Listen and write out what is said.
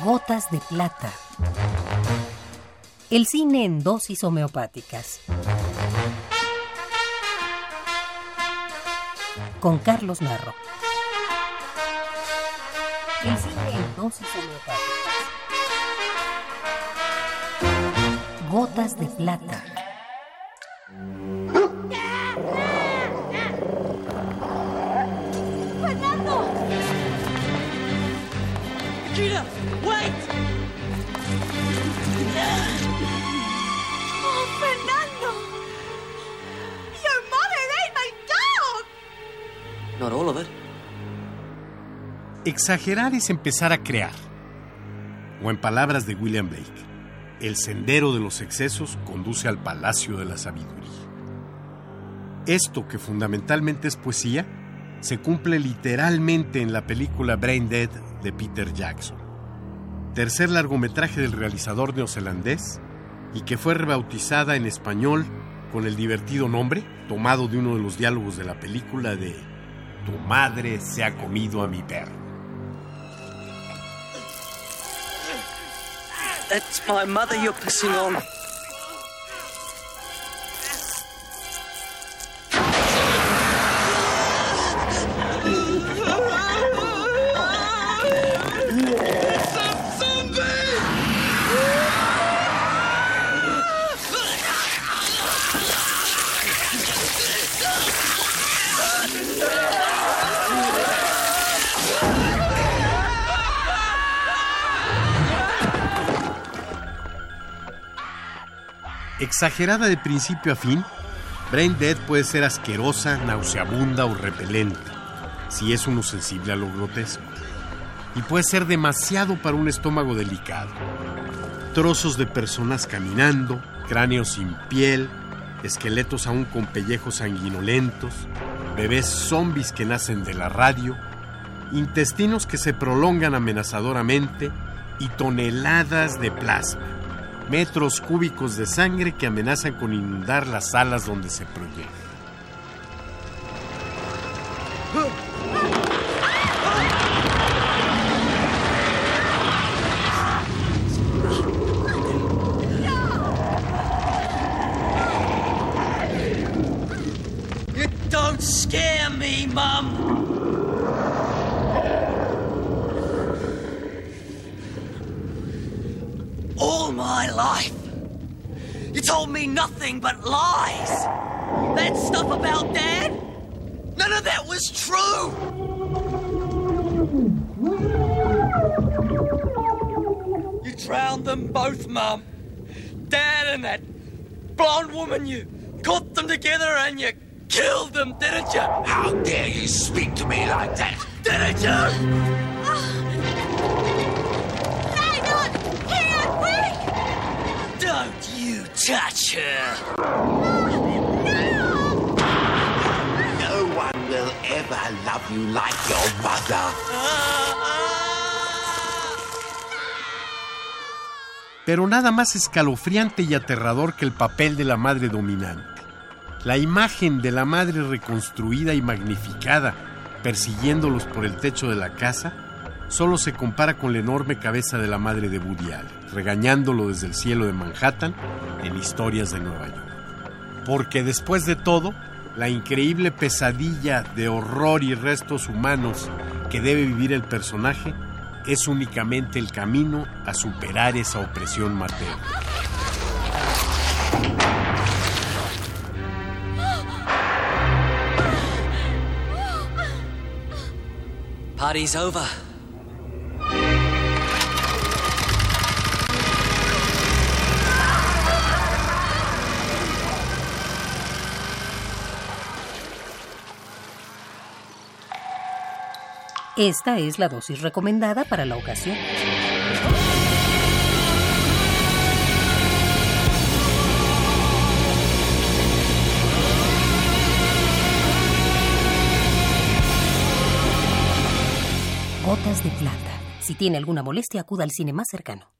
Gotas de plata. El cine en dosis homeopáticas. Con Carlos Narro. El cine en dosis homeopáticas. Gotas de plata. Wait! ¡Oh, Fernando! Your mother ate my dog! Not all of it. Exagerar es empezar a crear. O en palabras de William Blake, el sendero de los excesos conduce al palacio de la sabiduría. Esto, que fundamentalmente es poesía, se cumple literalmente en la película Brain Dead de Peter Jackson, tercer largometraje del realizador neozelandés y que fue rebautizada en español con el divertido nombre, tomado de uno de los diálogos de la película de Tu madre se ha comido a mi perro. That's my mother you're pissing on. Exagerada de principio a fin, Brain Dead puede ser asquerosa, nauseabunda o repelente, si es uno sensible a lo grotesco. Y puede ser demasiado para un estómago delicado. Trozos de personas caminando, cráneos sin piel, esqueletos aún con pellejos sanguinolentos, bebés zombies que nacen de la radio, intestinos que se prolongan amenazadoramente y toneladas de plasma metros cúbicos de sangre que amenazan con inundar las salas donde se proyecta. Don't scare me, Mum! All my life, you told me nothing but lies. That stuff about Dad, none of that was true. You drowned them both, Mum. Dad and that blonde woman, you caught them together and you killed them, didn't you? How dare you speak to me like that? Didn't you? Touch her. No one will ever love you like your mother. Pero nada más escalofriante y aterrador que el papel de la madre dominante. La imagen de la madre reconstruida y magnificada persiguiéndolos por el techo de la casa solo se compara con la enorme cabeza de la madre de Woody Allen, regañándolo desde el cielo de Manhattan en historias de Nueva York. Porque después de todo, la increíble pesadilla de horror y restos humanos que debe vivir el personaje es únicamente el camino a superar esa opresión materna. Party's over. Esta es la dosis recomendada para la ocasión. Gotas de plata. Si tiene alguna molestia, acuda al cine más cercano.